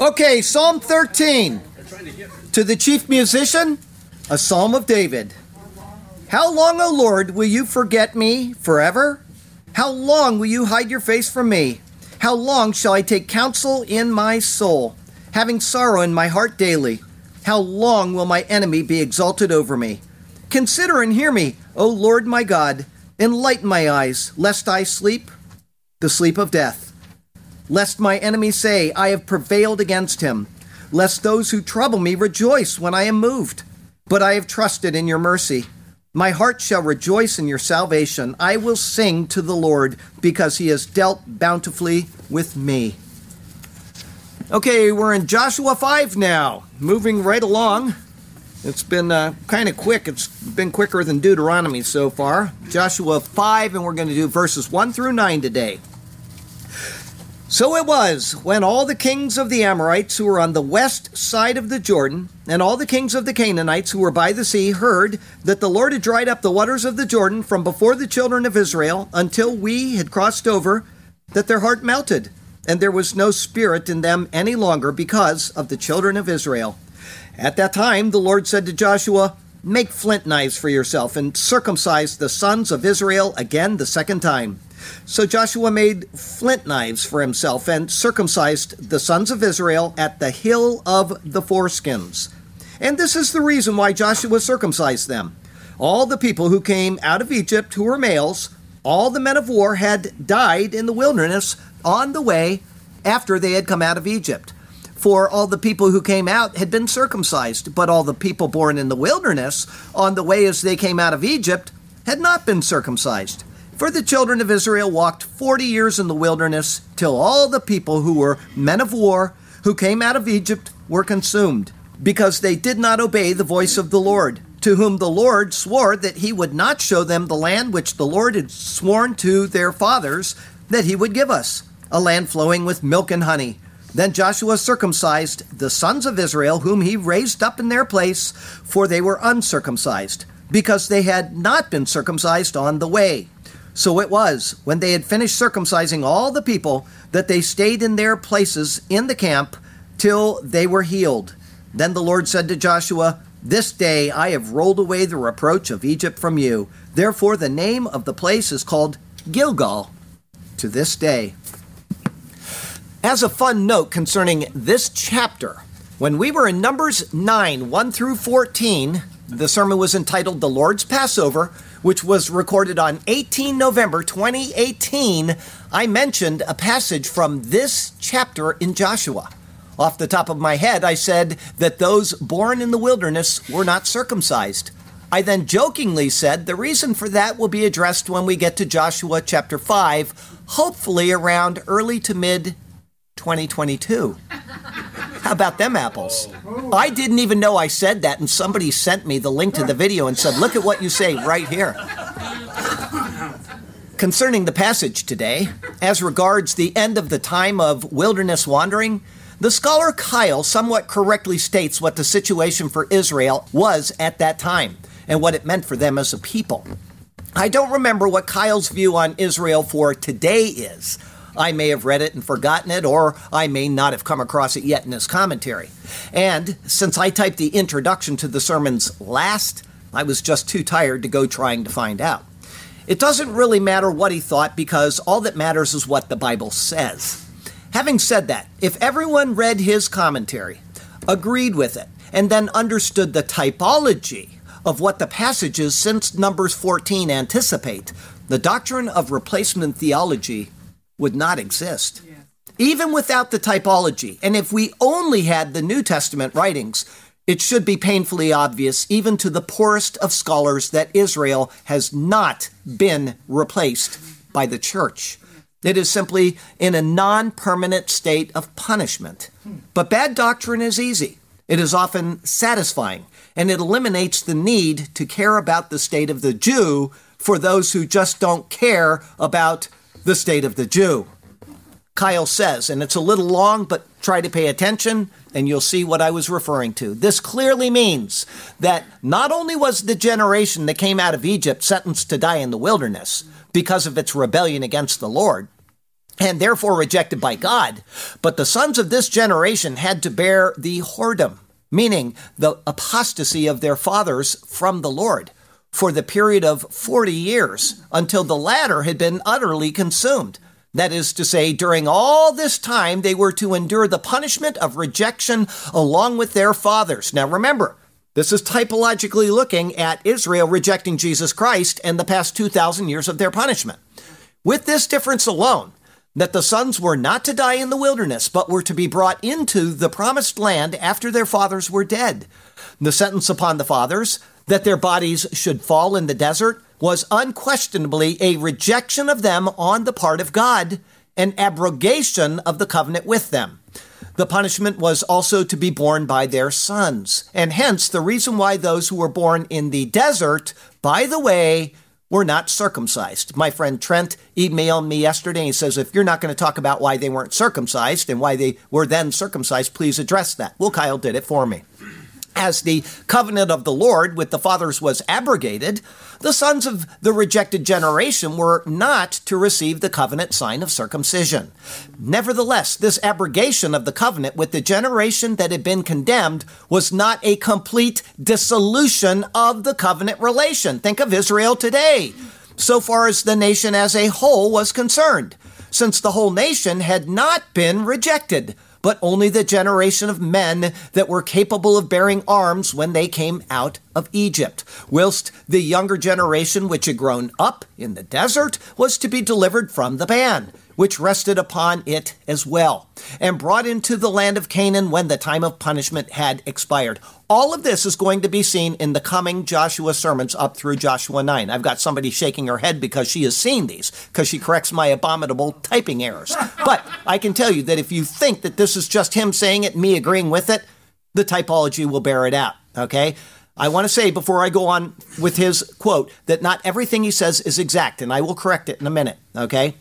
Okay, Psalm 13. To the chief musician, a psalm of David. How long, O Lord, will you forget me forever? How long will you hide your face from me? How long shall I take counsel in my soul, having sorrow in my heart daily? How long will my enemy be exalted over me? Consider and hear me, O Lord my God. Enlighten my eyes, lest I sleep the sleep of death lest my enemies say, I have prevailed against him, lest those who trouble me rejoice when I am moved. But I have trusted in your mercy. My heart shall rejoice in your salvation. I will sing to the Lord because he has dealt bountifully with me. Okay, we're in Joshua 5 now, moving right along. It's been uh, kind of quick. It's been quicker than Deuteronomy so far. Joshua 5, and we're going to do verses 1 through 9 today. So it was when all the kings of the Amorites who were on the west side of the Jordan, and all the kings of the Canaanites who were by the sea, heard that the Lord had dried up the waters of the Jordan from before the children of Israel until we had crossed over, that their heart melted, and there was no spirit in them any longer because of the children of Israel. At that time, the Lord said to Joshua, Make flint knives for yourself, and circumcise the sons of Israel again the second time. So Joshua made flint knives for himself and circumcised the sons of Israel at the hill of the foreskins. And this is the reason why Joshua circumcised them. All the people who came out of Egypt who were males, all the men of war had died in the wilderness on the way after they had come out of Egypt. For all the people who came out had been circumcised, but all the people born in the wilderness on the way as they came out of Egypt had not been circumcised. For the children of Israel walked forty years in the wilderness, till all the people who were men of war, who came out of Egypt, were consumed, because they did not obey the voice of the Lord, to whom the Lord swore that he would not show them the land which the Lord had sworn to their fathers that he would give us, a land flowing with milk and honey. Then Joshua circumcised the sons of Israel, whom he raised up in their place, for they were uncircumcised, because they had not been circumcised on the way. So it was, when they had finished circumcising all the people, that they stayed in their places in the camp till they were healed. Then the Lord said to Joshua, This day I have rolled away the reproach of Egypt from you. Therefore, the name of the place is called Gilgal to this day. As a fun note concerning this chapter, when we were in Numbers 9 1 through 14, the sermon was entitled The Lord's Passover which was recorded on 18 November 2018, I mentioned a passage from this chapter in Joshua. Off the top of my head, I said that those born in the wilderness were not circumcised. I then jokingly said the reason for that will be addressed when we get to Joshua chapter 5, hopefully around early to mid 2022. How about them apples? I didn't even know I said that, and somebody sent me the link to the video and said, Look at what you say right here. Concerning the passage today, as regards the end of the time of wilderness wandering, the scholar Keil somewhat correctly states what the situation for Israel was at that time and what it meant for them as a people. I don't remember what Keil's view on Israel for today is. I may have read it and forgotten it, or I may not have come across it yet in his commentary. And since I typed the introduction to the sermons last, I was just too tired to go trying to find out. It doesn't really matter what he thought because all that matters is what the Bible says. Having said that, if everyone read his commentary, agreed with it, and then understood the typology of what the passages since Numbers 14 anticipate, the doctrine of replacement theology would not exist. Even without the typology, and if we only had the New Testament writings, it should be painfully obvious, even to the poorest of scholars, that Israel has not been replaced by the church. It is simply in a non permanent state of punishment. Hmm. But bad doctrine is easy. It is often satisfying, and it eliminates the need to care about the state of the Jew for those who just don't care about the state of the Jew. Keil says, and it's a little long, but try to pay attention and you'll see what I was referring to. This clearly means that not only was the generation that came out of Egypt sentenced to die in the wilderness because of its rebellion against the Lord, and therefore rejected by God, but the sons of this generation had to bear the whoredom, meaning the apostasy of their fathers from the Lord, for the period of 40 years until the latter had been utterly consumed. That is to say, during all this time, they were to endure the punishment of rejection along with their fathers. Now remember, this is typologically looking at Israel rejecting Jesus Christ and the past 2,000 years of their punishment. With this difference alone, that the sons were not to die in the wilderness, but were to be brought into the promised land after their fathers were dead. The sentence upon the fathers, that their bodies should fall in the desert, was unquestionably a rejection of them on the part of God, an abrogation of the covenant with them. The punishment was also to be borne by their sons, and hence the reason why those who were born in the desert, by the way, were not circumcised. My friend Trent emailed me yesterday and he says, if you're not going to talk about why they weren't circumcised and why they were then circumcised, please address that. Well, Keil did it for me as the covenant of the Lord with the fathers was abrogated, the sons of the rejected generation were not to receive the covenant sign of circumcision. Nevertheless, this abrogation of the covenant with the generation that had been condemned was not a complete dissolution of the covenant relation. Think of Israel today, so far as the nation as a whole was concerned, since the whole nation had not been rejected but only the generation of men that were capable of bearing arms when they came out of Egypt, whilst the younger generation, which had grown up in the desert, was to be delivered from the ban which rested upon it as well, and brought into the land of Canaan when the time of punishment had expired. All of this is going to be seen in the coming Joshua sermons up through Joshua 9. I've got somebody shaking her head because she has seen these, because she corrects my abominable typing errors. But I can tell you that if you think that this is just him saying it me agreeing with it, the typology will bear it out, okay? I want to say before I go on with his quote that not everything he says is exact, and I will correct it in a minute, okay?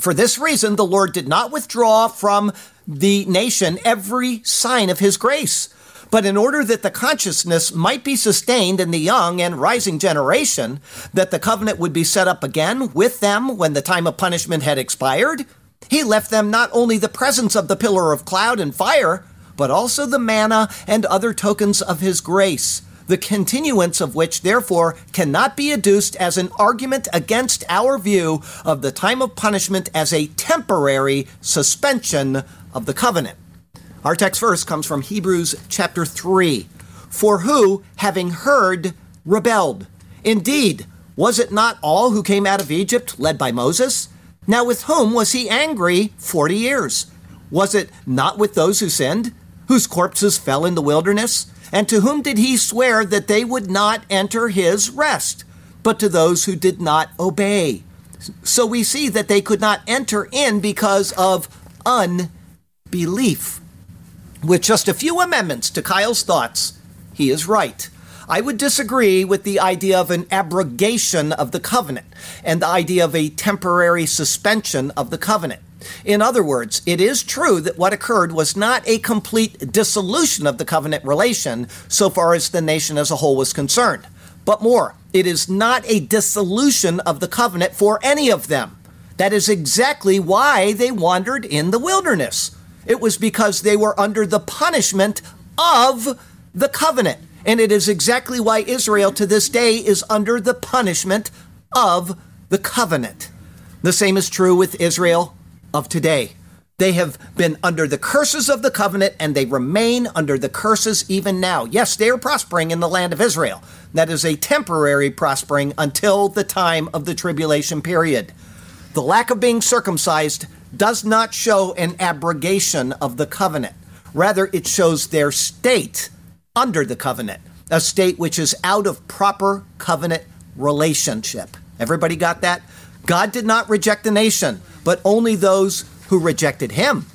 For this reason, the Lord did not withdraw from the nation every sign of his grace. But in order that the consciousness might be sustained in the young and rising generation, that the covenant would be set up again with them when the time of punishment had expired, he left them not only the presence of the pillar of cloud and fire, but also the manna and other tokens of his grace the continuance of which therefore cannot be adduced as an argument against our view of the time of punishment as a temporary suspension of the covenant. Our text verse comes from Hebrews chapter 3. For who, having heard, rebelled? Indeed, was it not all who came out of Egypt led by Moses? Now, with whom was he angry forty years? Was it not with those who sinned, whose corpses fell in the wilderness? And to whom did he swear that they would not enter his rest? But to those who did not obey. So we see that they could not enter in because of unbelief. With just a few amendments to Keil's thoughts, he is right. I would disagree with the idea of an abrogation of the covenant and the idea of a temporary suspension of the covenant. In other words, it is true that what occurred was not a complete dissolution of the covenant relation so far as the nation as a whole was concerned. But more, it is not a dissolution of the covenant for any of them. That is exactly why they wandered in the wilderness. It was because they were under the punishment of the covenant. And it is exactly why Israel to this day is under the punishment of the covenant. The same is true with Israel of today. They have been under the curses of the covenant and they remain under the curses even now. Yes, they are prospering in the land of Israel. That is a temporary prospering until the time of the tribulation period. The lack of being circumcised does not show an abrogation of the covenant. Rather, it shows their state under the covenant, a state which is out of proper covenant relationship. Everybody got that? God did not reject the nation but only those who rejected him.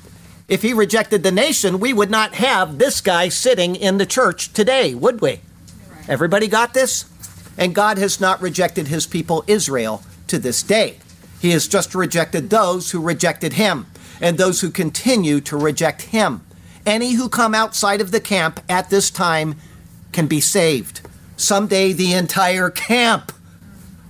If he rejected the nation, we would not have this guy sitting in the church today, would we? Everybody got this? And God has not rejected his people Israel to this day. He has just rejected those who rejected him and those who continue to reject him. Any who come outside of the camp at this time can be saved. Someday the entire camp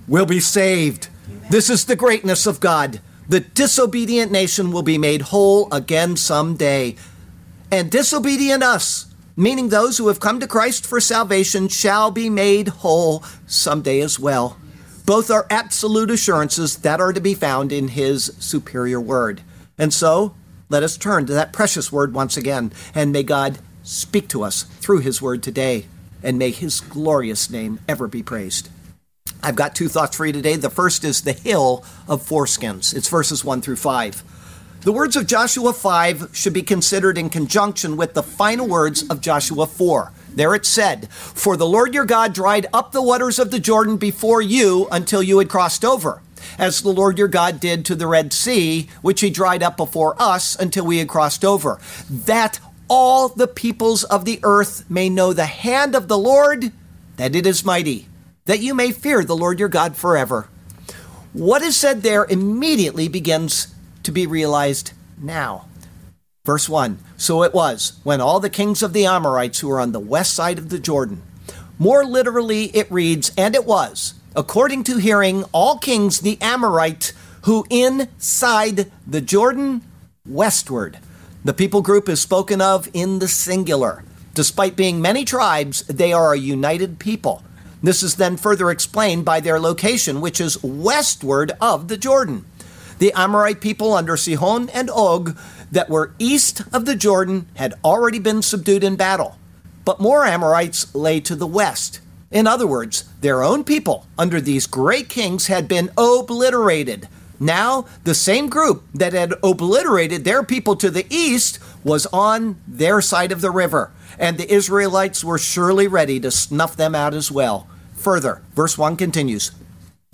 will be saved. This is the greatness of God. The disobedient nation will be made whole again someday. And disobedient us, meaning those who have come to Christ for salvation, shall be made whole someday as well. Both are absolute assurances that are to be found in His superior word. And so, let us turn to that precious word once again, and may God speak to us through His word today, and may His glorious name ever be praised. I've got two thoughts for you today. The first is the hill of foreskins. It's verses 1 through 5. The words of Joshua 5 should be considered in conjunction with the final words of Joshua 4. There it said, For the Lord your God dried up the waters of the Jordan before you until you had crossed over, as the Lord your God did to the Red Sea, which he dried up before us until we had crossed over, that all the peoples of the earth may know the hand of the Lord, that it is mighty that you may fear the Lord your God forever. What is said there immediately begins to be realized now. Verse 1 So it was when all the kings of the Amorites who were on the west side of the Jordan, more literally it reads, And it was, according to hearing, all kings the Amorite who inside the Jordan westward. The people group is spoken of in the singular. Despite being many tribes, they are a united people. This is then further explained by their location, which is westward of the Jordan. The Amorite people under Sihon and Og that were east of the Jordan had already been subdued in battle, but more Amorites lay to the west. In other words, their own people under these great kings had been obliterated. Now, the same group that had obliterated their people to the east was on their side of the river, and the Israelites were surely ready to snuff them out as well. Further, verse 1 continues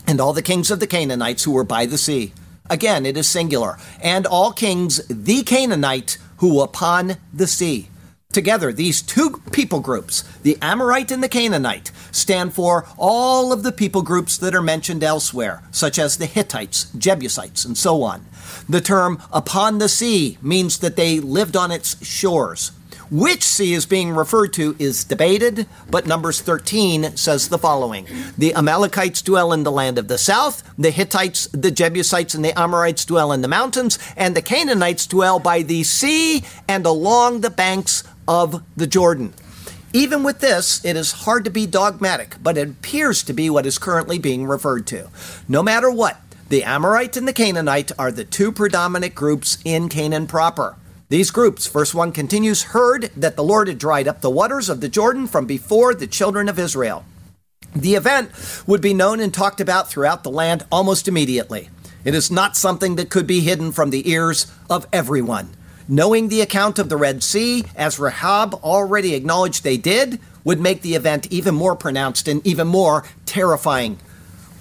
And all the kings of the Canaanites who were by the sea. Again, it is singular. And all kings, the Canaanite, who upon the sea. Together, these two people groups, the Amorite and the Canaanite, stand for all of the people groups that are mentioned elsewhere, such as the Hittites, Jebusites, and so on. The term upon the sea means that they lived on its shores. Which sea is being referred to is debated, but Numbers 13 says the following The Amalekites dwell in the land of the south, the Hittites, the Jebusites, and the Amorites dwell in the mountains, and the Canaanites dwell by the sea and along the banks of the Jordan. Even with this, it is hard to be dogmatic, but it appears to be what is currently being referred to. No matter what, the Amorite and the Canaanite are the two predominant groups in Canaan proper. These groups, verse 1 continues, heard that the Lord had dried up the waters of the Jordan from before the children of Israel. The event would be known and talked about throughout the land almost immediately. It is not something that could be hidden from the ears of everyone. Knowing the account of the Red Sea, as Rahab already acknowledged they did, would make the event even more pronounced and even more terrifying.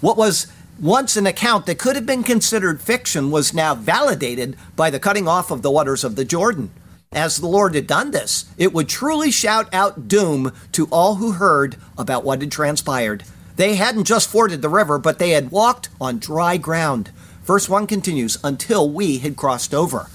What was once an account that could have been considered fiction was now validated by the cutting off of the waters of the Jordan. As the Lord had done this, it would truly shout out doom to all who heard about what had transpired. They hadn't just forded the river, but they had walked on dry ground. Verse 1 continues, until we had crossed over.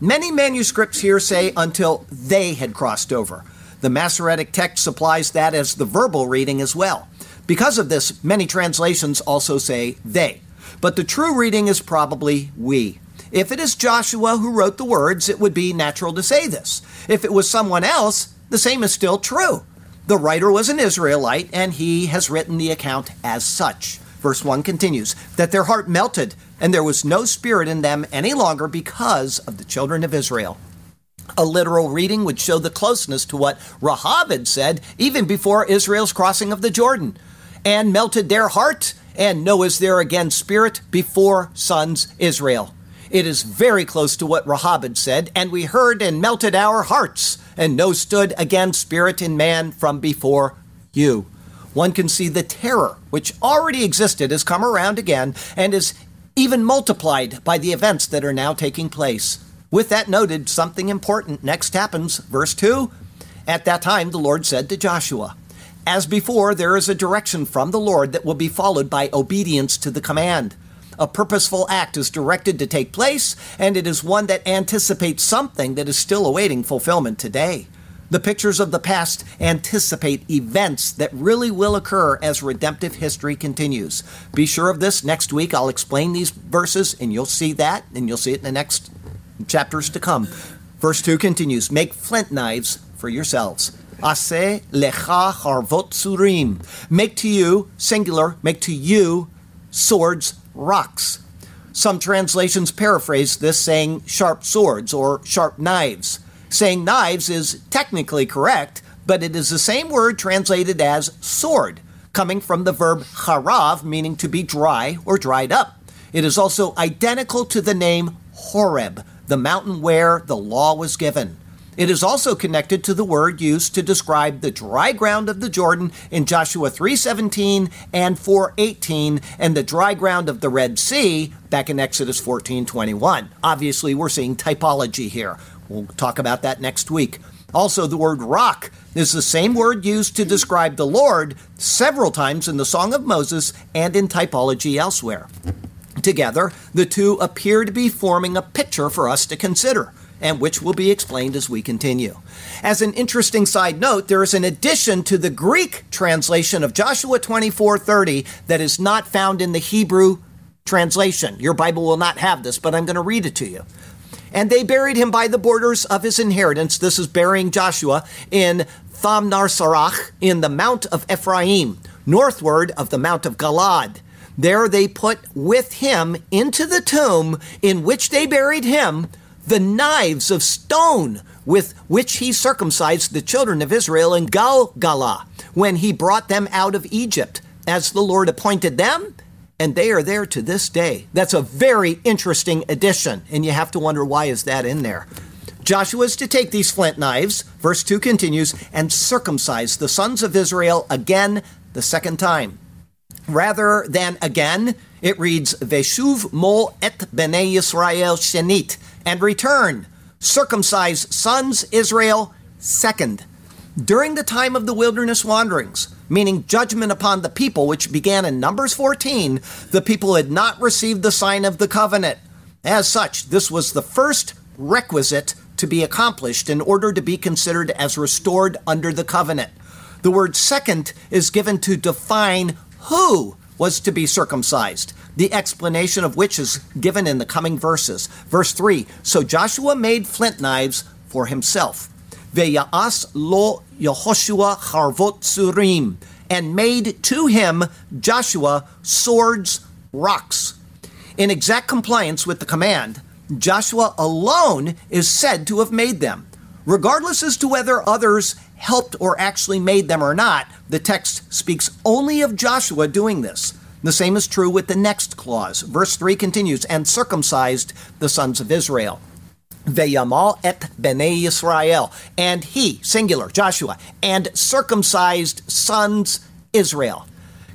Many manuscripts here say until they had crossed over. The Masoretic text supplies that as the verbal reading as well. Because of this, many translations also say they. But the true reading is probably we. If it is Joshua who wrote the words, it would be natural to say this. If it was someone else, the same is still true. The writer was an Israelite, and he has written the account as such. Verse 1 continues that their heart melted, and there was no spirit in them any longer because of the children of Israel. A literal reading would show the closeness to what Rahab had said even before Israel's crossing of the Jordan and melted their heart, and no is there again spirit before sons Israel. It is very close to what Rahab said, and we heard and melted our hearts, and no stood again spirit in man from before you. One can see the terror which already existed has come around again and is even multiplied by the events that are now taking place. With that noted, something important next happens. Verse 2 At that time, the Lord said to Joshua, As before, there is a direction from the Lord that will be followed by obedience to the command. A purposeful act is directed to take place, and it is one that anticipates something that is still awaiting fulfillment today. The pictures of the past anticipate events that really will occur as redemptive history continues. Be sure of this. Next week, I'll explain these verses, and you'll see that, and you'll see it in the next chapters to come. Verse 2 continues Make flint knives for yourselves. Ase lecha harvot surim. Make to you, singular, make to you swords, rocks. Some translations paraphrase this saying sharp swords or sharp knives. Saying knives is technically correct, but it is the same word translated as sword, coming from the verb harav, meaning to be dry or dried up. It is also identical to the name Horeb, the mountain where the law was given. It is also connected to the word used to describe the dry ground of the Jordan in Joshua 3:17 and 4:18 and the dry ground of the Red Sea back in Exodus 14:21. Obviously, we're seeing typology here. We'll talk about that next week. Also, the word rock is the same word used to describe the Lord several times in the Song of Moses and in typology elsewhere. Together, the two appear to be forming a picture for us to consider, and which will be explained as we continue. As an interesting side note, there is an addition to the Greek translation of Joshua 24:30 that is not found in the Hebrew translation. Your Bible will not have this, but I'm going to read it to you. And they buried him by the borders of his inheritance. This is burying Joshua in Thamnar Sarach in the Mount of Ephraim, northward of the Mount of Galad. There they put with him into the tomb in which they buried him the knives of stone with which he circumcised the children of Israel in Galgala when he brought them out of Egypt, as the Lord appointed them and they are there to this day. That's a very interesting addition, and you have to wonder why is that in there. Joshua is to take these flint knives, verse 2 continues, and circumcise the sons of Israel again the second time. Rather than again, it reads, Veshuv mo et bnei Yisrael shenit, and return, circumcise sons Israel second. During the time of the wilderness wanderings, meaning judgment upon the people, which began in Numbers 14, the people had not received the sign of the covenant. As such, this was the first requisite to be accomplished in order to be considered as restored under the covenant. The word second is given to define who was to be circumcised, the explanation of which is given in the coming verses. Verse 3 So Joshua made flint knives for himself. Ve'ya'as lo Yehoshua harvot surim, and made to him Joshua swords, rocks. In exact compliance with the command, Joshua alone is said to have made them. Regardless as to whether others helped or actually made them or not, the text speaks only of Joshua doing this. The same is true with the next clause. Verse 3 continues, and circumcised the sons of Israel. Veyamal et bnei Yisrael, and he, singular, Joshua, and circumcised sons Israel.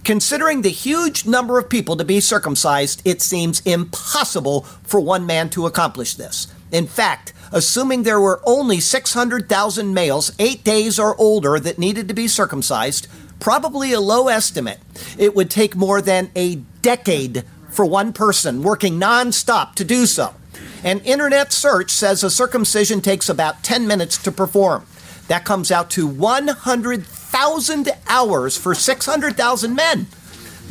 Considering the huge number of people to be circumcised, it seems impossible for one man to accomplish this. In fact, assuming there were only 600,000 males eight days or older that needed to be circumcised, probably a low estimate, it would take more than a decade for one person working nonstop to do so. An internet search says a circumcision takes about 10 minutes to perform. That comes out to 100,000 hours for 600,000 men.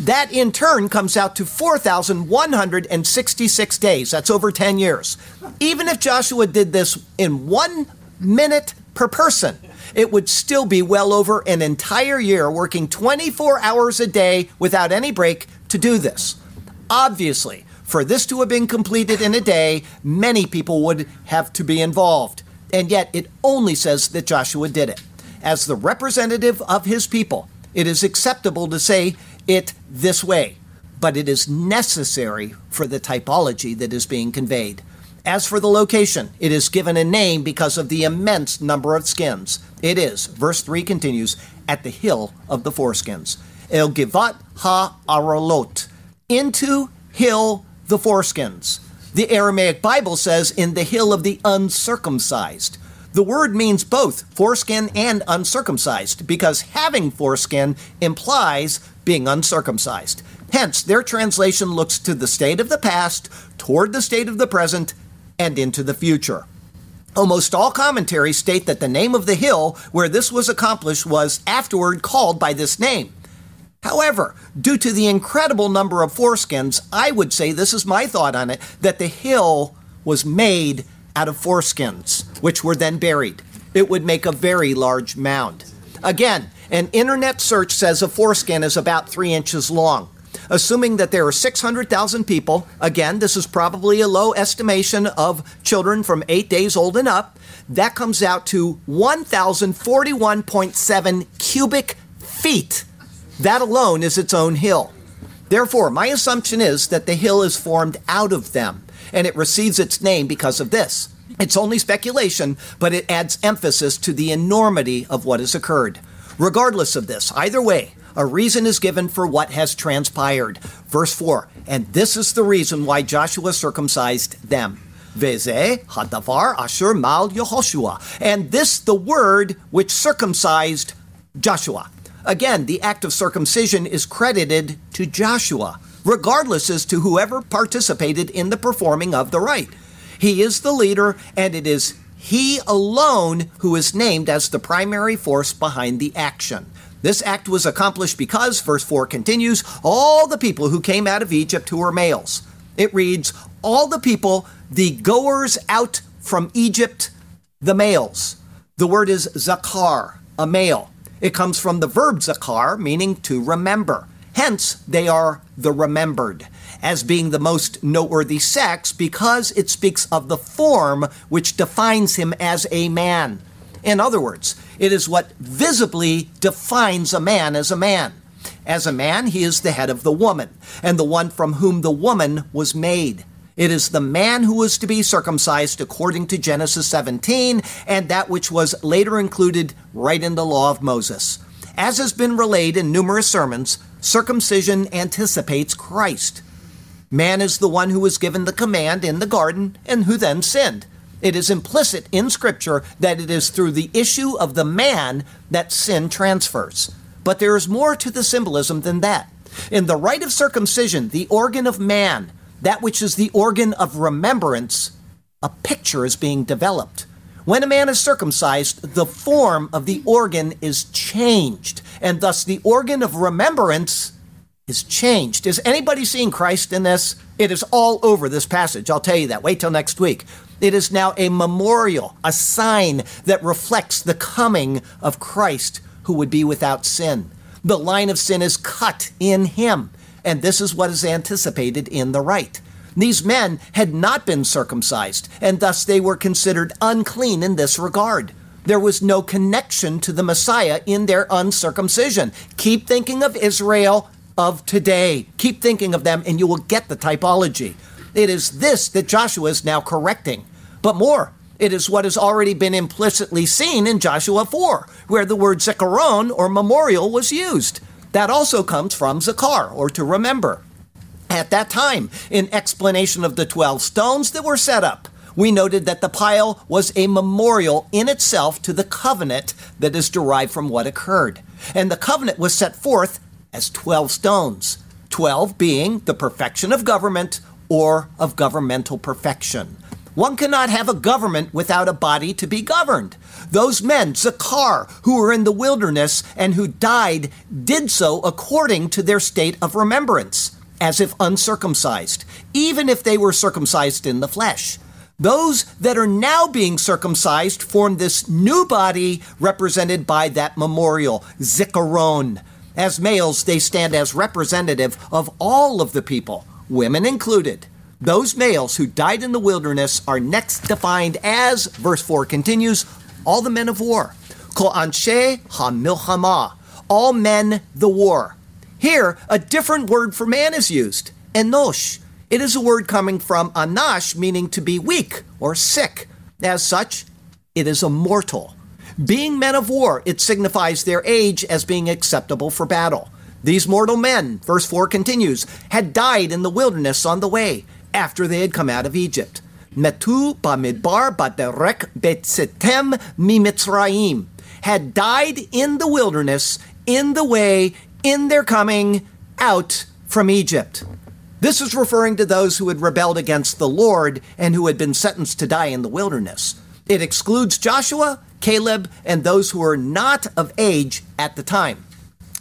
That in turn comes out to 4,166 days. That's over 10 years. Even if Joshua did this in one minute per person, it would still be well over an entire year working 24 hours a day without any break to do this. Obviously, for this to have been completed in a day, many people would have to be involved. And yet, it only says that Joshua did it. As the representative of his people, it is acceptable to say it this way, but it is necessary for the typology that is being conveyed. As for the location, it is given a name because of the immense number of skins. It is, verse 3 continues, at the hill of the foreskins. El Givat ha Aralot, into hill the foreskins. The Aramaic Bible says, in the hill of the uncircumcised. The word means both foreskin and uncircumcised because having foreskin implies being uncircumcised. Hence, their translation looks to the state of the past, toward the state of the present, and into the future. Almost all commentaries state that the name of the hill where this was accomplished was afterward called by this name. However, due to the incredible number of foreskins, I would say this is my thought on it that the hill was made out of foreskins, which were then buried. It would make a very large mound. Again, an internet search says a foreskin is about three inches long. Assuming that there are 600,000 people, again, this is probably a low estimation of children from eight days old and up, that comes out to 1,041.7 cubic feet. That alone is its own hill. Therefore, my assumption is that the hill is formed out of them, and it receives its name because of this. It's only speculation, but it adds emphasis to the enormity of what has occurred. Regardless of this, either way, a reason is given for what has transpired. Verse 4 And this is the reason why Joshua circumcised them. Veze hadavar asher mal Yehoshua. And this the word which circumcised Joshua. Again, the act of circumcision is credited to Joshua, regardless as to whoever participated in the performing of the rite. He is the leader, and it is he alone who is named as the primary force behind the action. This act was accomplished because, verse 4 continues, all the people who came out of Egypt who were males. It reads, all the people, the goers out from Egypt, the males. The word is zakar, a male. It comes from the verb zakar, meaning to remember. Hence, they are the remembered, as being the most noteworthy sex because it speaks of the form which defines him as a man. In other words, it is what visibly defines a man as a man. As a man, he is the head of the woman, and the one from whom the woman was made. It is the man who was to be circumcised according to Genesis 17, and that which was later included right in the law of Moses. As has been relayed in numerous sermons, circumcision anticipates Christ. Man is the one who was given the command in the garden and who then sinned. It is implicit in Scripture that it is through the issue of the man that sin transfers. But there is more to the symbolism than that. In the rite of circumcision, the organ of man, that which is the organ of remembrance, a picture is being developed. When a man is circumcised, the form of the organ is changed, and thus the organ of remembrance is changed. Is anybody seeing Christ in this? It is all over this passage. I'll tell you that. Wait till next week. It is now a memorial, a sign that reflects the coming of Christ who would be without sin. The line of sin is cut in him, and this is what is anticipated in the rite. These men had not been circumcised, and thus they were considered unclean in this regard. There was no connection to the Messiah in their uncircumcision. Keep thinking of Israel of today. Keep thinking of them, and you will get the typology. It is this that Joshua is now correcting. But more, it is what has already been implicitly seen in Joshua 4, where the word zikaron or memorial was used. That also comes from zakar, or to remember. At that time, in explanation of the 12 stones that were set up, we noted that the pile was a memorial in itself to the covenant that is derived from what occurred. And the covenant was set forth as 12 stones, 12 being the perfection of government or of governmental perfection. One cannot have a government without a body to be governed. Those men, Zakar, who were in the wilderness and who died, did so according to their state of remembrance, as if uncircumcised, even if they were circumcised in the flesh. Those that are now being circumcised form this new body represented by that memorial, Zikaron. As males, they stand as representative of all of the people, women included. Those males who died in the wilderness are next defined as, verse 4 continues, all the men of war. Kol anshe ha all men the war. Here, a different word for man is used, enosh. It is a word coming from anash, meaning to be weak or sick. As such, it is a mortal. Being men of war, it signifies their age as being acceptable for battle. These mortal men, verse 4 continues, had died in the wilderness on the way, after they had come out of Egypt. Metu bamidbar baderek betsetem mimitzraim had died in the wilderness, in the way, in their coming out from Egypt. This is referring to those who had rebelled against the Lord and who had been sentenced to die in the wilderness. It excludes Joshua, Caleb, and those who were not of age at the time.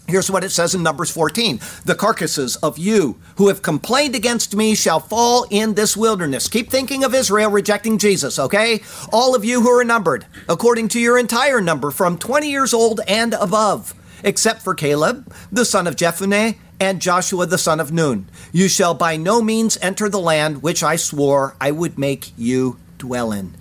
Here's what it says in Numbers 14 The carcasses of you who have complained against me shall fall in this wilderness. Keep thinking of Israel rejecting Jesus, okay? All of you who are numbered, according to your entire number, from 20 years old and above, except for Caleb, the son of Jephunneh, and Joshua the son of Nun. You shall by no means enter the land which I swore I would make you dwell in.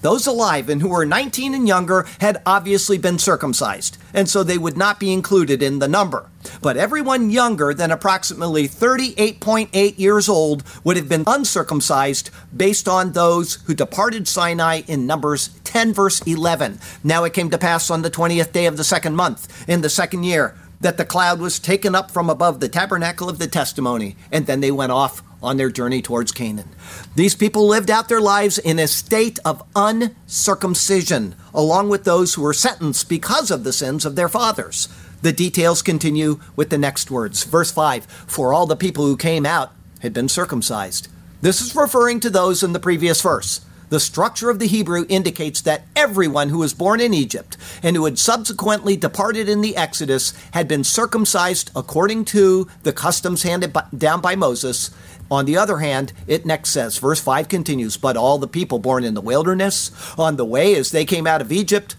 Those alive and who were 19 and younger had obviously been circumcised, and so they would not be included in the number. But everyone younger than approximately 38.8 years old would have been uncircumcised based on those who departed Sinai in Numbers 10, verse 11. Now it came to pass on the 20th day of the second month, in the second year, that the cloud was taken up from above the tabernacle of the testimony, and then they went off on their journey towards Canaan. These people lived out their lives in a state of uncircumcision, along with those who were sentenced because of the sins of their fathers. The details continue with the next words. Verse 5 For all the people who came out had been circumcised. This is referring to those in the previous verse. The structure of the Hebrew indicates that everyone who was born in Egypt and who had subsequently departed in the Exodus had been circumcised according to the customs handed down by Moses. On the other hand, it next says, verse 5 continues, But all the people born in the wilderness, on the way as they came out of Egypt,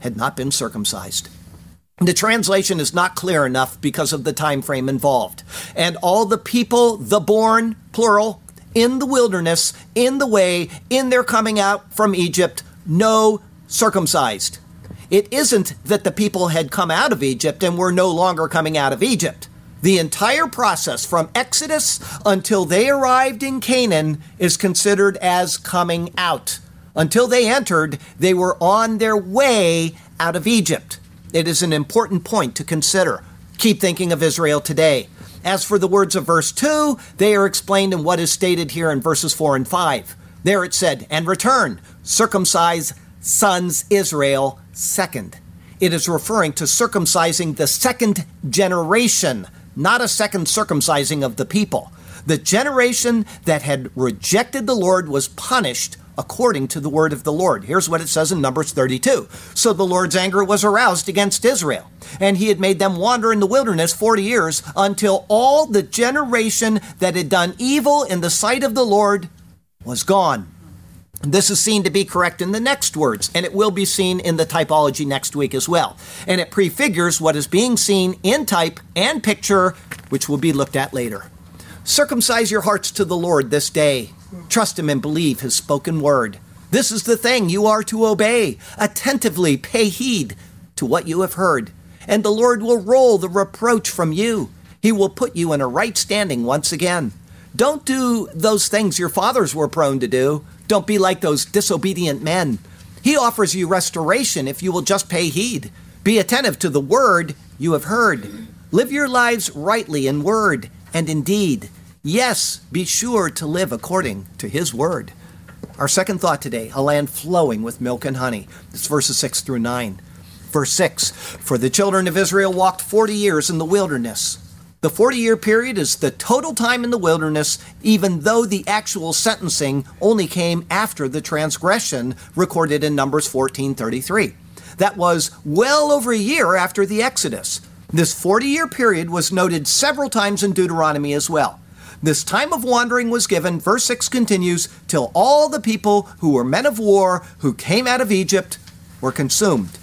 had not been circumcised. The translation is not clear enough because of the time frame involved. And all the people, the born, plural, in the wilderness, in the way, in their coming out from Egypt, no circumcised. It isn't that the people had come out of Egypt and were no longer coming out of Egypt. The entire process from Exodus until they arrived in Canaan is considered as coming out. Until they entered, they were on their way out of Egypt. It is an important point to consider. Keep thinking of Israel today. As for the words of verse 2, they are explained in what is stated here in verses 4 and 5. There it said, And return, circumcise sons Israel second. It is referring to circumcising the second generation, not a second circumcising of the people. The generation that had rejected the Lord was punished according to the word of the Lord. Here's what it says in Numbers 32. So the Lord's anger was aroused against Israel, and he had made them wander in the wilderness 40 years until all the generation that had done evil in the sight of the Lord was gone. This is seen to be correct in the next words, and it will be seen in the typology next week as well. And it prefigures what is being seen in type and picture, which will be looked at later. Circumcise your hearts to the Lord this day Trust him and believe his spoken word. This is the thing you are to obey. Attentively pay heed to what you have heard, and the Lord will roll the reproach from you. He will put you in a right standing once again. Don't do those things your fathers were prone to do. Don't be like those disobedient men. He offers you restoration if you will just pay heed. Be attentive to the word you have heard. Live your lives rightly in word and in deed Yes, be sure to live according to His word. Our second thought today a land flowing with milk and honey. It's verses 6 through 9. Verse 6 For the children of Israel walked 40 years in the wilderness. The 40 year period is the total time in the wilderness, even though the actual sentencing only came after the transgression recorded in Numbers 14:33. That was well over a year after the Exodus. This 40 year period was noted several times in Deuteronomy as well. This time of wandering was given, verse 6 continues, till all the people who were men of war who came out of Egypt were consumed.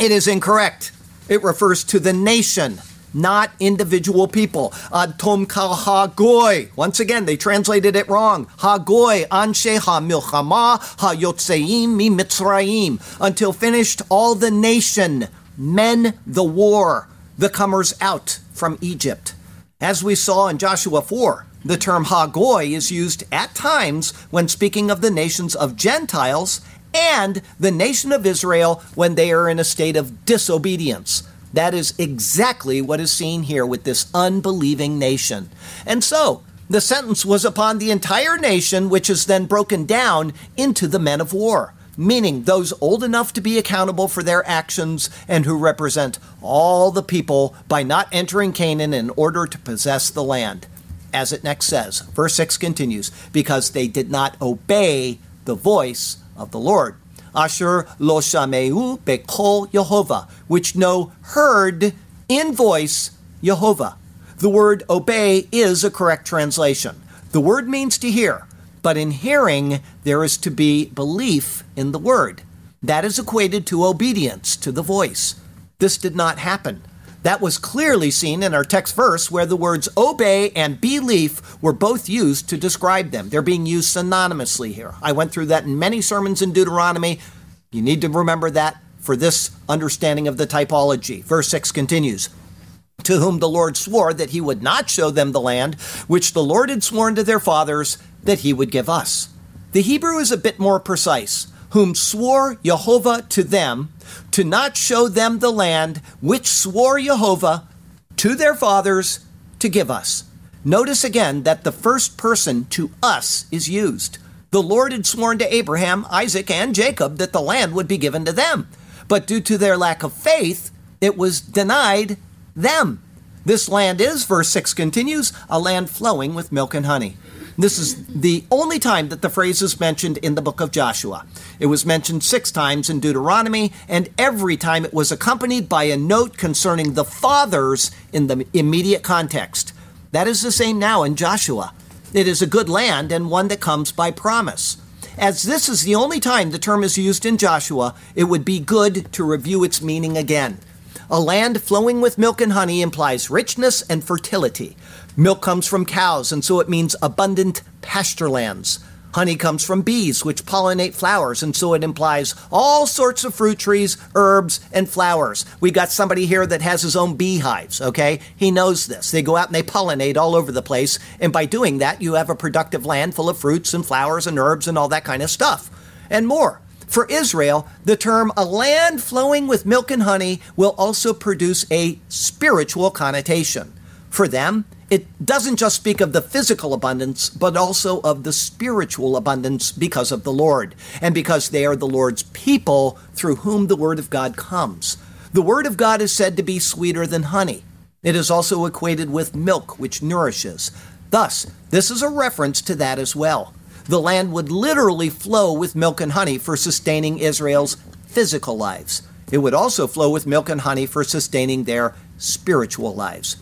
It is incorrect. It refers to the nation, not individual people. Adtom kal hagoy. Once again, they translated it wrong. Hagoy anshe ha milchama ha yotzeim mi mitzrayim. Until finished, all the nation, men the war, the comers out from Egypt. As we saw in Joshua 4, the term Hagoy is used at times when speaking of the nations of Gentiles and the nation of Israel when they are in a state of disobedience. That is exactly what is seen here with this unbelieving nation. And so, The sentence was upon the entire nation, which is then broken down into the men of war, meaning those old enough to be accountable for their actions and who represent all the people by not entering Canaan in order to possess the land. As it next says, verse 6 continues, because they did not obey the voice of the Lord. Asher lo shameu bekol Yehovah, which no heard in voice Yehovah. The word obey is a correct translation. The word means to hear, but in hearing, there is to be belief in the word. That is equated to obedience to the voice. This did not happen. That was clearly seen in our text verse where the words obey and belief were both used to describe them. They're being used synonymously here. I went through that in many sermons in Deuteronomy. You need to remember that for this understanding of the typology. Verse 6 continues To whom the Lord swore that he would not show them the land which the Lord had sworn to their fathers that he would give us. The Hebrew is a bit more precise. Whom swore Jehovah to them to not show them the land which swore Jehovah to their fathers to give us. Notice again that the first person to us is used. The Lord had sworn to Abraham, Isaac, and Jacob that the land would be given to them. But due to their lack of faith, it was denied them. This land is, verse 6 continues, a land flowing with milk and honey. This is the only time that the phrase is mentioned in the book of Joshua. It was mentioned six times in Deuteronomy, and every time it was accompanied by a note concerning the fathers in the immediate context. That is the same now in Joshua. It is a good land and one that comes by promise. As this is the only time the term is used in Joshua, it would be good to review its meaning again. A land flowing with milk and honey implies richness and fertility. Milk comes from cows, and so it means abundant pasture lands. Honey comes from bees, which pollinate flowers, and so it implies all sorts of fruit trees, herbs, and flowers. We got somebody here that has his own beehives, okay? He knows this. They go out and they pollinate all over the place, and by doing that, you have a productive land full of fruits and flowers and herbs and all that kind of stuff, and more. For Israel, the term a land flowing with milk and honey will also produce a spiritual connotation. For them, it doesn't just speak of the physical abundance, but also of the spiritual abundance because of the Lord, and because they are the Lord's people through whom the Word of God comes. The Word of God is said to be sweeter than honey. It is also equated with milk, which nourishes. Thus, this is a reference to that as well. The land would literally flow with milk and honey for sustaining Israel's physical lives. It would also flow with milk and honey for sustaining their spiritual lives.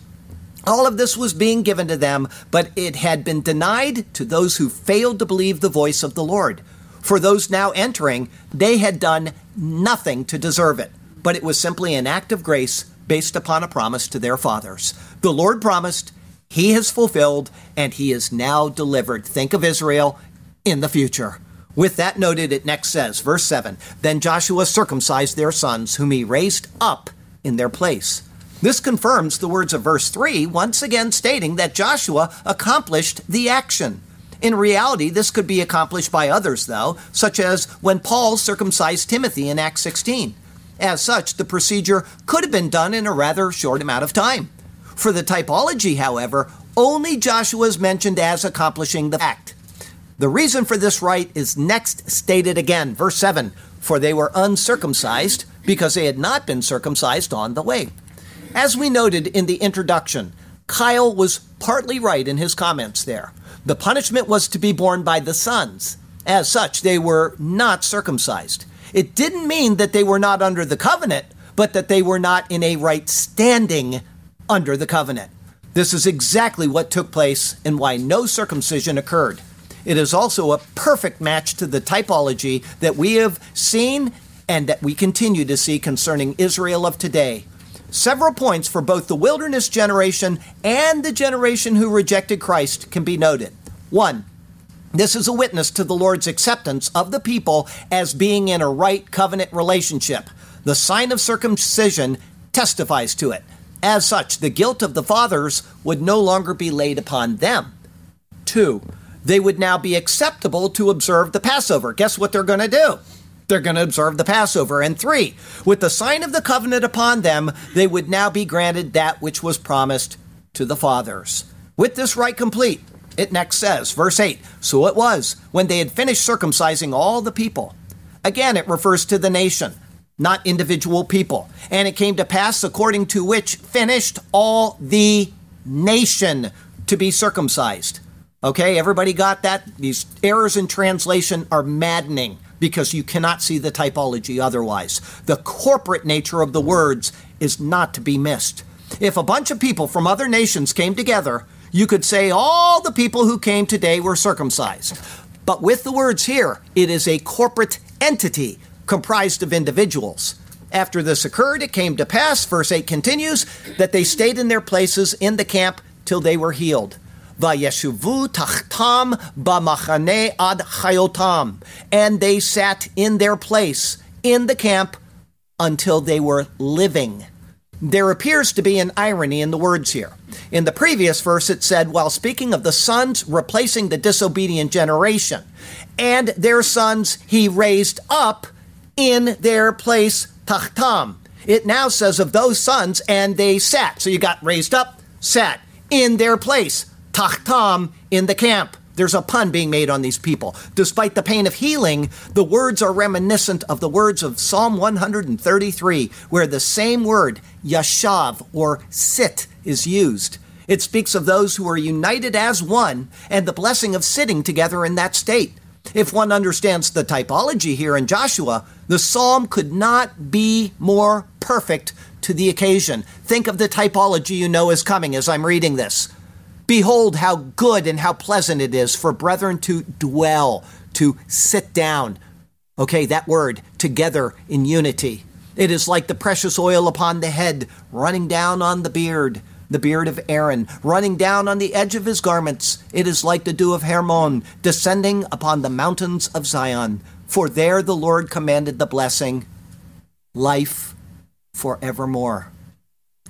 All of this was being given to them, but it had been denied to those who failed to believe the voice of the Lord. For those now entering, they had done nothing to deserve it, but it was simply an act of grace based upon a promise to their fathers. The Lord promised, He has fulfilled, and He is now delivered. Think of Israel in the future. With that noted, it next says, verse 7 Then Joshua circumcised their sons, whom he raised up in their place. This confirms the words of verse 3, once again stating that Joshua accomplished the action. In reality, this could be accomplished by others, though, such as when Paul circumcised Timothy in Acts 16. As such, the procedure could have been done in a rather short amount of time. For the typology, however, only Joshua is mentioned as accomplishing the act. The reason for this rite is next stated again, verse 7 For they were uncircumcised because they had not been circumcised on the way. As we noted in the introduction, Keil was partly right in his comments there. The punishment was to be borne by the sons. As such, they were not circumcised. It didn't mean that they were not under the covenant, but that they were not in a right standing under the covenant. This is exactly what took place and why no circumcision occurred. It is also a perfect match to the typology that we have seen and that we continue to see concerning Israel of today Several points for both the wilderness generation and the generation who rejected Christ can be noted. One, this is a witness to the Lord's acceptance of the people as being in a right covenant relationship. The sign of circumcision testifies to it. As such, the guilt of the fathers would no longer be laid upon them. Two, they would now be acceptable to observe the Passover. Guess what they're going to do? they're going to observe the Passover. And three, with the sign of the covenant upon them, they would now be granted that which was promised to the fathers. With this rite complete, It next says, verse 8 So it was when they had finished circumcising all the people. Again, it refers to the nation, not individual people. And it came to pass according to which finished all the nation to be circumcised. Okay, everybody got that? These errors in translation are maddening because you cannot see the typology otherwise. The corporate nature of the words is not to be missed. If a bunch of people from other nations came together, you could say all the people who came today were circumcised. But with the words here, it is a corporate entity comprised of individuals. After this occurred, it came to pass, verse 8 continues, that they stayed in their places in the camp till they were healed. Vayeshuvu tachtam b'machane ad chayotam. And they sat in their place in the camp until they were living. There appears to be an irony in the words here. In the previous verse, it said, while speaking of the sons replacing the disobedient generation, and their sons he raised up in their place, tachtam. It now says of those sons, and they sat. So you got raised up, sat in their place, tachtam, in the camp. There's a pun being made on these people. Despite the pain of healing, the words are reminiscent of the words of Psalm 133, where the same word, yashav, or sit, is used. It speaks of those who are united as one and the blessing of sitting together in that state. If one understands the typology here in Joshua, the psalm could not be more perfect to the occasion. Think of the typology you know is coming as I'm reading this. Behold, how good and how pleasant it is for brethren to dwell, to sit down. Okay, that word, together in unity. It is like the precious oil upon the head, running down on the beard, the beard of Aaron, running down on the edge of his garments. It is like the dew of Hermon, descending upon the mountains of Zion. For there the Lord commanded the blessing, life forevermore.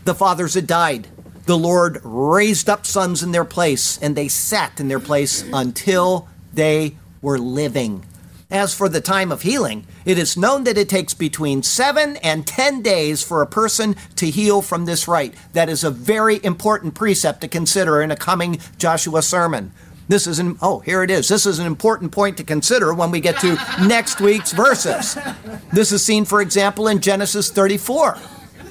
The fathers had died the Lord raised up sons in their place, and they sat in their place until they were living. As for the time of healing, it is known that it takes between seven and ten days for a person to heal from this rite. That is a very important precept to consider in a coming Joshua sermon. This is an, oh, here it is. This is an important point to consider when we get to next week's verses. This is seen, for example, in Genesis 34.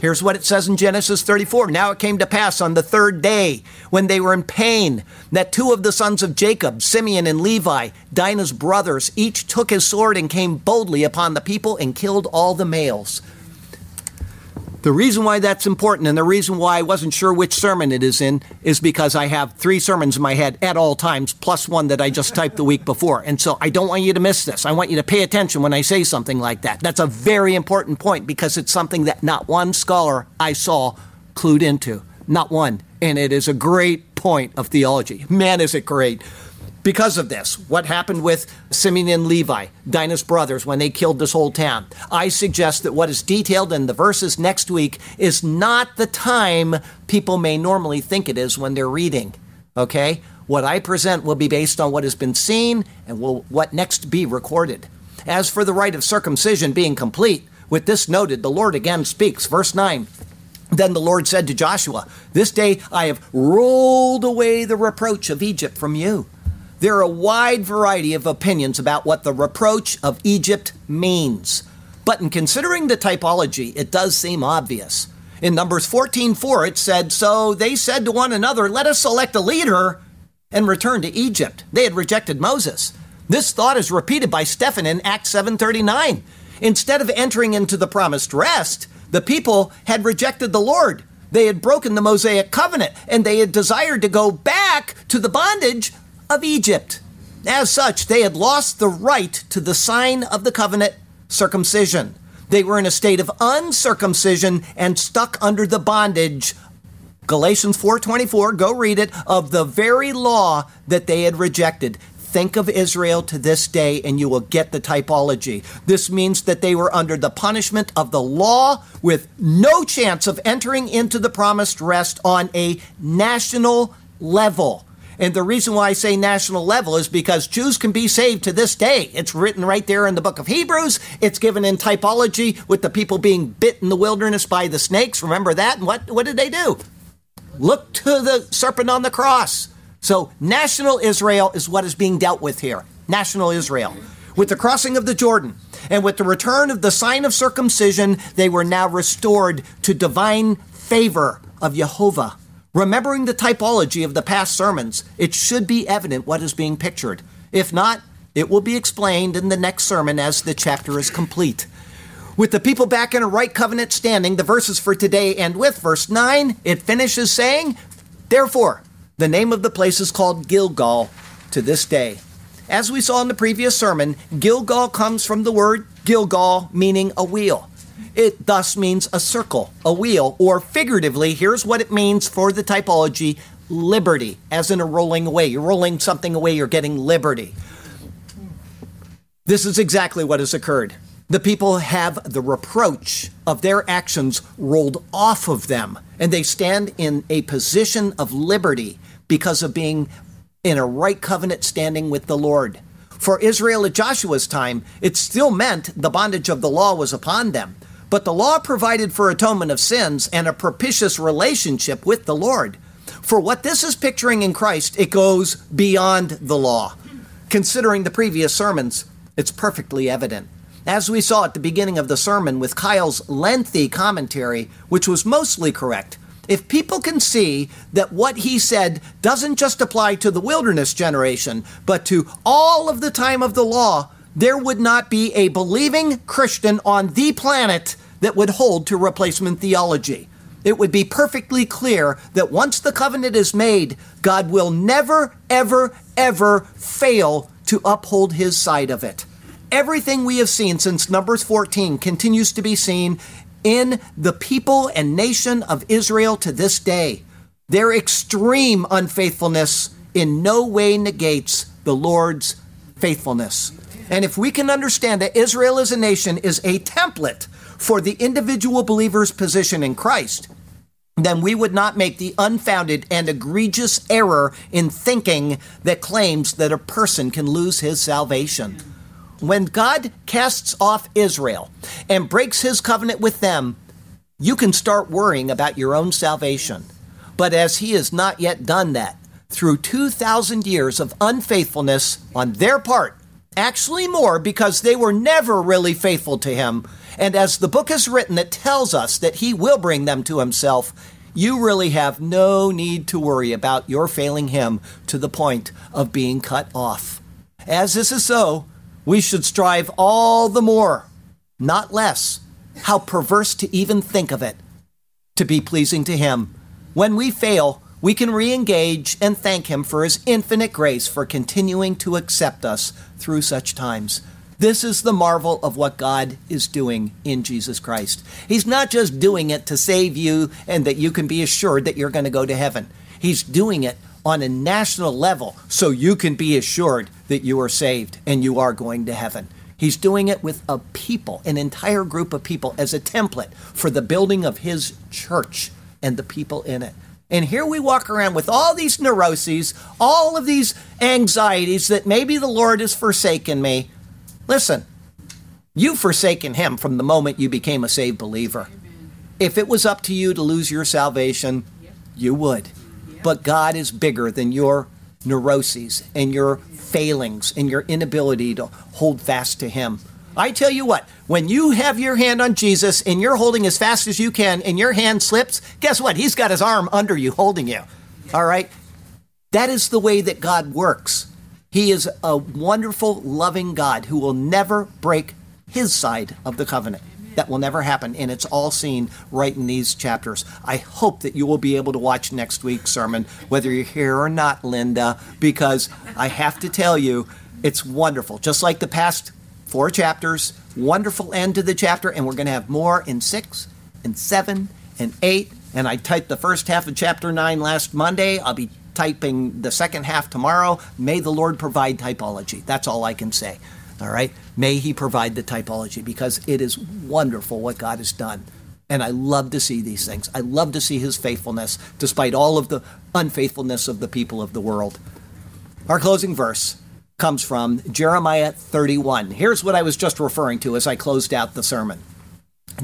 Here's what it says in Genesis 34. Now it came to pass on the third day, when they were in pain, that two of the sons of Jacob, Simeon and Levi, Dinah's brothers, each took his sword and came boldly upon the people and killed all the males. The reason why that's important and the reason why I wasn't sure which sermon it is in is because I have three sermons in my head at all times, plus one that I just typed the week before. And so I don't want you to miss this. I want you to pay attention when I say something like that. That's a very important point because it's something that not one scholar I saw clued into. Not one. And it is a great point of theology. Man, is it great because of this. What happened with Simeon and Levi, Dinah's brothers, when they killed this whole town? I suggest that what is detailed in the verses next week is not the time people may normally think it is when they're reading. Okay? What I present will be based on what has been seen and will what next be recorded. As for the rite of circumcision being complete, with this noted, the Lord again speaks. Verse 9. Then the Lord said to Joshua, This day I have rolled away the reproach of Egypt from you. There are a wide variety of opinions about what the reproach of Egypt means. But in considering the typology, it does seem obvious. In Numbers 14:4 it said, "So they said to one another, let us select a leader and return to Egypt." They had rejected Moses. This thought is repeated by Stephen in Acts 7:39. Instead of entering into the promised rest, the people had rejected the Lord. They had broken the Mosaic covenant and they had desired to go back to the bondage of Egypt. As such, they had lost the right to the sign of the covenant, circumcision. They were in a state of uncircumcision and stuck under the bondage Galatians 4:24, go read it, of the very law that they had rejected. Think of Israel to this day and you will get the typology. This means that they were under the punishment of the law with no chance of entering into the promised rest on a national level. And the reason why I say national level is because Jews can be saved to this day. It's written right there in the book of Hebrews. It's given in typology with the people being bit in the wilderness by the snakes. Remember that? And what, what did they do? Look to the serpent on the cross. So, national Israel is what is being dealt with here. National Israel. With the crossing of the Jordan and with the return of the sign of circumcision, they were now restored to divine favor of Jehovah. Remembering the typology of the past sermons, it should be evident what is being pictured. If not, it will be explained in the next sermon as the chapter is complete. With the people back in a right covenant standing, the verses for today end with verse 9. It finishes saying, Therefore, the name of the place is called Gilgal to this day. As we saw in the previous sermon, Gilgal comes from the word Gilgal, meaning a wheel. It thus means a circle, a wheel, or figuratively, here's what it means for the typology liberty, as in a rolling away. You're rolling something away, you're getting liberty. This is exactly what has occurred. The people have the reproach of their actions rolled off of them, and they stand in a position of liberty because of being in a right covenant standing with the Lord. For Israel at Joshua's time, it still meant the bondage of the law was upon them. But the law provided for atonement of sins and a propitious relationship with the Lord. For what this is picturing in Christ, it goes beyond the law. Considering the previous sermons, it's perfectly evident. As we saw at the beginning of the sermon with Keil's lengthy commentary, which was mostly correct, if people can see that what he said doesn't just apply to the wilderness generation, but to all of the time of the law, there would not be a believing Christian on the planet that would hold to replacement theology. It would be perfectly clear that once the covenant is made, God will never, ever, ever fail to uphold his side of it. Everything we have seen since Numbers 14 continues to be seen in the people and nation of Israel to this day. Their extreme unfaithfulness in no way negates the Lord's faithfulness. And if we can understand that Israel as a nation is a template for the individual believer's position in Christ, then we would not make the unfounded and egregious error in thinking that claims that a person can lose his salvation. When God casts off Israel and breaks his covenant with them, you can start worrying about your own salvation. But as he has not yet done that, through 2,000 years of unfaithfulness on their part, actually more because they were never really faithful to him, and as the book is written, it tells us that he will bring them to himself, you really have no need to worry about your failing him to the point of being cut off. As this is so, we should strive all the more, not less. How perverse to even think of it, to be pleasing to Him. When we fail, we can re engage and thank Him for His infinite grace for continuing to accept us through such times. This is the marvel of what God is doing in Jesus Christ. He's not just doing it to save you and that you can be assured that you're going to go to heaven. He's doing it on a national level so you can be assured that you are saved and you are going to heaven. He's doing it with a people, an entire group of people, as a template for the building of his church and the people in it. And here we walk around with all these neuroses, all of these anxieties that maybe the Lord has forsaken me. Listen, you've forsaken him from the moment you became a saved believer. If it was up to you to lose your salvation, you would. But God is bigger than your neuroses and your failings and your inability to hold fast to Him. I tell you what, when you have your hand on Jesus and you're holding as fast as you can and your hand slips, guess what? He's got his arm under you holding you. All right? That is the way that God works. He is a wonderful, loving God who will never break his side of the covenant. That will never happen, and it's all seen right in these chapters. I hope that you will be able to watch next week's sermon, whether you're here or not, Linda, because I have to tell you, it's wonderful. Just like the past four chapters, wonderful end to the chapter, and we're going to have more in six and seven and eight. And I typed the first half of chapter nine last Monday. I'll be typing the second half tomorrow. May the Lord provide typology. That's all I can say. All right? May He provide the typology because it is wonderful what God has done. And I love to see these things. I love to see His faithfulness despite all of the unfaithfulness of the people of the world. Our closing verse comes from Jeremiah 31. Here's what I was just referring to as I closed out the sermon.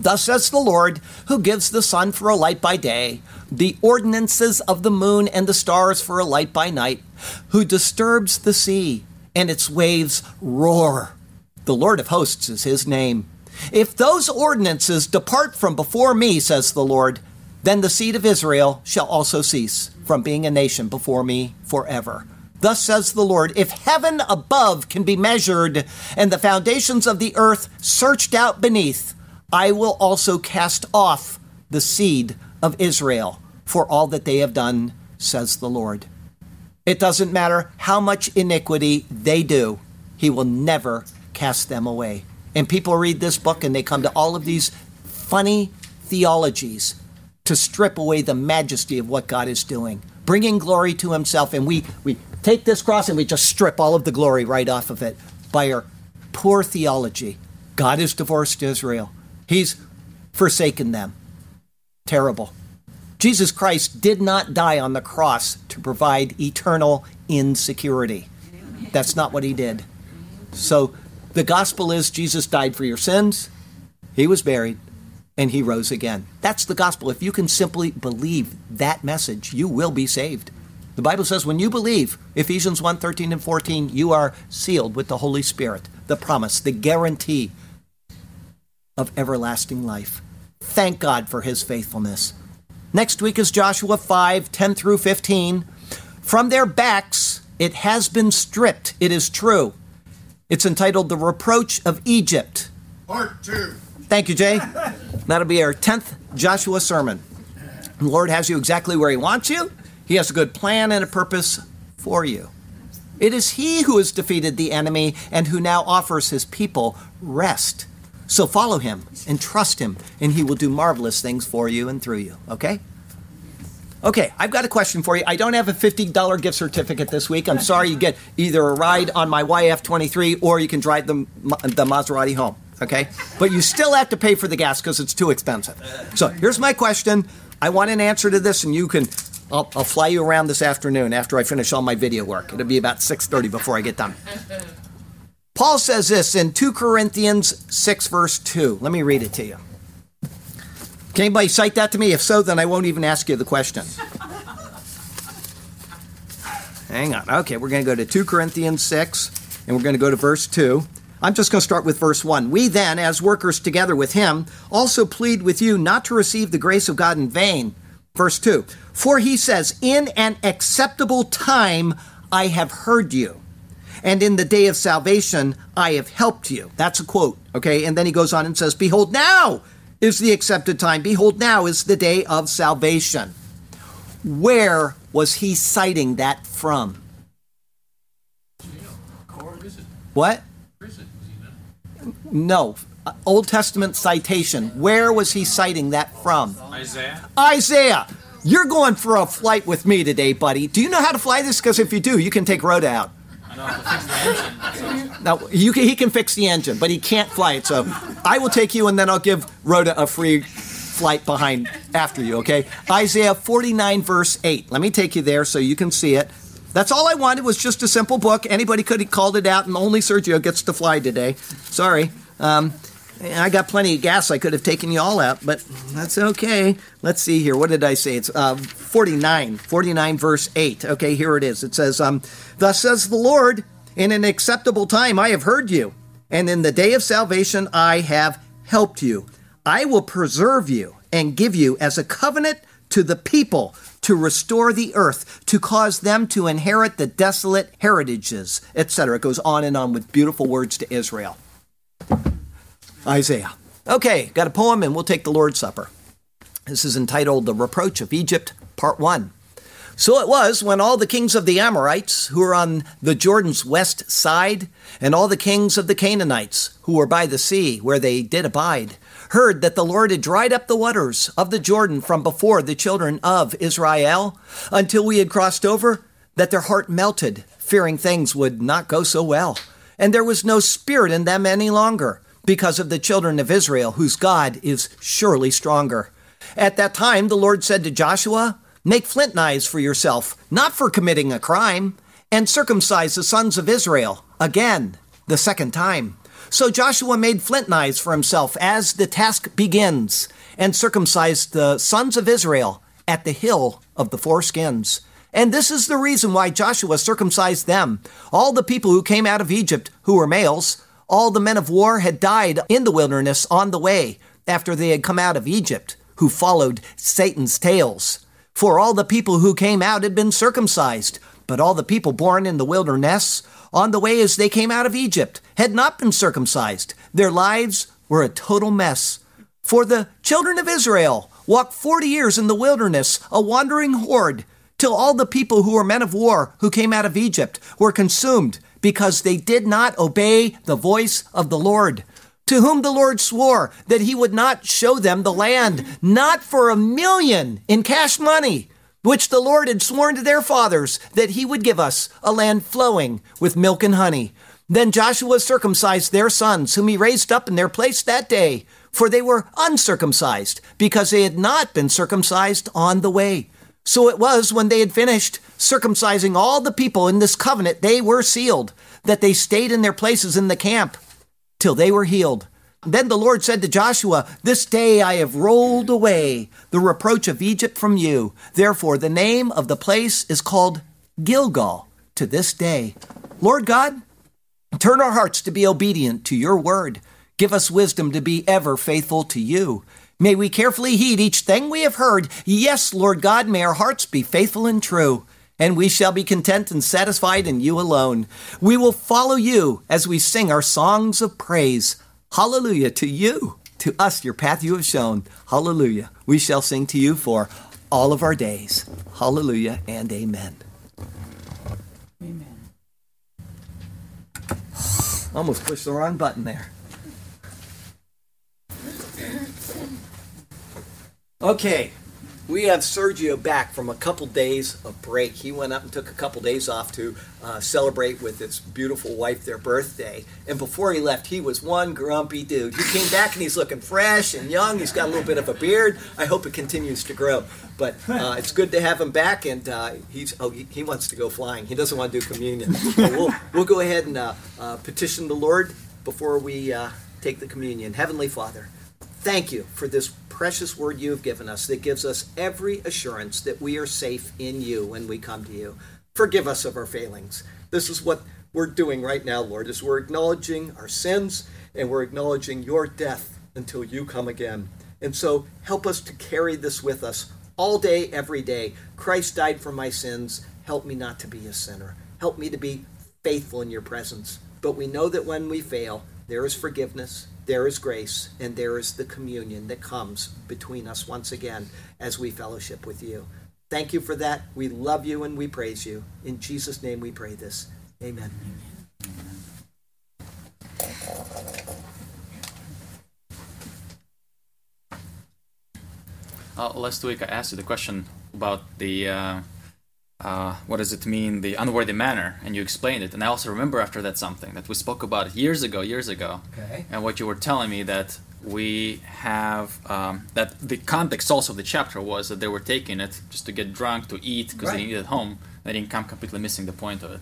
Thus says the Lord, who gives the sun for a light by day, the ordinances of the moon and the stars for a light by night, who disturbs the sea and its waves roar. The Lord of hosts is his name. If those ordinances depart from before me, says the Lord, then the seed of Israel shall also cease from being a nation before me forever. Thus says the Lord, if heaven above can be measured and the foundations of the earth searched out beneath, I will also cast off the seed of Israel for all that they have done, says the Lord. It doesn't matter how much iniquity they do, He will never cast them away. And people read this book and they come to all of these funny theologies to strip away the majesty of what God is doing, bringing glory to Himself. And we, we take this cross and we just strip all of the glory right off of it by our poor theology. God has divorced Israel. He's forsaken them. Terrible. Jesus Christ did not die on the cross to provide eternal insecurity. That's not what he did. So the gospel is Jesus died for your sins, he was buried, and he rose again. That's the gospel. If you can simply believe that message, you will be saved. The Bible says when you believe, Ephesians 1 13 and 14, you are sealed with the Holy Spirit, the promise, the guarantee of everlasting life. Thank God for his faithfulness. Next week is Joshua 5 10 through 15. From their backs it has been stripped, it is true. It's entitled The Reproach of Egypt. Part 2. Thank you, Jay. That'll be our 10th Joshua sermon. The Lord has you exactly where He wants you. He has a good plan and a purpose for you. It is He who has defeated the enemy and who now offers His people rest. So follow him and trust him, and he will do marvelous things for you and through you. Okay? Okay, I've got a question for you. I don't have a $50 gift certificate this week. I'm sorry you get either a ride on my YF23 or you can drive the, the Maserati home. Okay? But you still have to pay for the gas because it's too expensive. So here's my question. I want an answer to this, and you can. I'll, I'll fly you around this afternoon after I finish all my video work. It'll be about 6:30 before I get done. Paul says this in 2 Corinthians 6, verse 2. Let me read it to you. Can anybody cite that to me? If so, then I won't even ask you the question. Hang on. Okay, we're going to go to 2 Corinthians 6, and we're going to go to verse 2. I'm just going to start with verse 1. We then, as workers together with him, also plead with you not to receive the grace of God in vain. Verse 2 For he says, In an acceptable time I have heard you and in the day of salvation I have helped you. That's a quote, okay? And then he goes on and says, Behold, now is the accepted time. Behold, now is the day of salvation. Where was he citing that from? What? No. Old Testament citation. Where was he citing that from? Isaiah. Isaiah. You're going for a flight with me today, buddy. Do you know how to fly this? Because if you do, you can take Rhoda out. Now you can, he can fix the engine, but he can't fly it. So I will take you, and then I'll give Rhoda a free flight behind after you. Okay? Isaiah 49 verse 8. Let me take you there so you can see it. That's all I wanted was just a simple book. Anybody could have called it out, and only Sergio gets to fly today. Sorry. Um, I got plenty of gas. I could have taken you all out, but that's okay. Let's see here. What did I say? It's uh, 49, 49 verse 8. Okay, here it is. It says, um, Thus says the Lord, in an acceptable time I have heard you, and in the day of salvation I have helped you. I will preserve you and give you as a covenant to the people to restore the earth, to cause them to inherit the desolate heritages, etc. It goes on and on with beautiful words to Israel. Isaiah. Okay, got a poem, and we'll take the Lord's Supper. This is entitled The Reproach of Egypt, Part 1. So it was when all the kings of the Amorites, who were on the Jordan's west side, and all the kings of the Canaanites, who were by the sea, where they did abide, heard that the Lord had dried up the waters of the Jordan from before the children of Israel, until we had crossed over, that their heart melted, fearing things would not go so well. And there was no spirit in them any longer because of the children of Israel, whose God is surely stronger. At that time, the Lord said to Joshua, Make flint knives for yourself, not for committing a crime, and circumcise the sons of Israel again, the second time. So Joshua made flint knives for himself as the task begins and circumcised the sons of Israel at the hill of the foreskins. And this is the reason why Joshua circumcised them. All the people who came out of Egypt who were males, all the men of war had died in the wilderness on the way after they had come out of Egypt, who followed Satan's tails. For all the people who came out had been circumcised, but all the people born in the wilderness on the way as they came out of Egypt had not been circumcised. Their lives were a total mess. For the children of Israel walked 40 years in the wilderness, a wandering horde, till all the people who were men of war who came out of Egypt were consumed because they did not obey the voice of the Lord, to whom the Lord swore that he would not show them the land, not for a million in cash money, which the Lord had sworn to their fathers that he would give us, a land flowing with milk and honey. Then Joshua circumcised their sons, whom he raised up in their place that day, for they were uncircumcised, because they had not been circumcised on the way. So it was when they had finished circumcising all the people in this covenant, they were sealed, that they stayed in their places in the camp till they were healed. Then the Lord said to Joshua, This day I have rolled away the reproach of Egypt from you. Therefore, the name of the place is called Gilgal to this day. Lord God, turn our hearts to be obedient to your word. Give us wisdom to be ever faithful to you. May we carefully heed each thing we have heard. Yes, Lord God, may our hearts be faithful and true, and we shall be content and satisfied in you alone. We will follow you as we sing our songs of praise. Hallelujah to you, to us, your path you have shown. Hallelujah. We shall sing to you for all of our days. Hallelujah and amen. Amen. Almost pushed the wrong button there. Okay, we have Sergio back from a couple days of break. He went up and took a couple days off to uh, celebrate with his beautiful wife their birthday. And before he left, he was one grumpy dude. He came back and he's looking fresh and young. He's got a little bit of a beard. I hope it continues to grow. But uh, it's good to have him back. And uh, he's oh he, he, wants to go flying. He doesn't want to do communion. we'll we'll go ahead and uh, uh, petition the Lord before we uh, take the communion. Heavenly Father, thank you for this precious word you have given us that gives us every assurance that we are safe in you when we come to you. Forgive us of our failings. This is what we're doing right now, Lord, is we're acknowledging our sins and we're acknowledging your death until you come again. And so help us to carry this with us all day, every day. Christ died for my sins. Help me not to be a sinner. Help me to be faithful in your presence. But we know that when we fail, there is forgiveness, there is grace, and there is the communion that comes between us once again as we fellowship with you. Thank you for that. We love you and we praise you. In Jesus' name we pray this. Amen. Uh, last week I asked you the question about the uh, uh, what does it mean, the unworthy manner, and you explained it. And I also remember after that something that we spoke about years ago, years ago. Okay. And what you were telling me that we have um, that the context also of the chapter was that they were taking it just to get drunk, to eat because right. they needed home. They didn't come completely missing the point of it.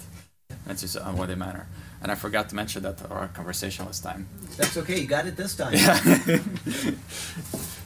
That's just unworthy manner. And I forgot to mention that our conversation last time. That's okay. You got it this time. Yeah.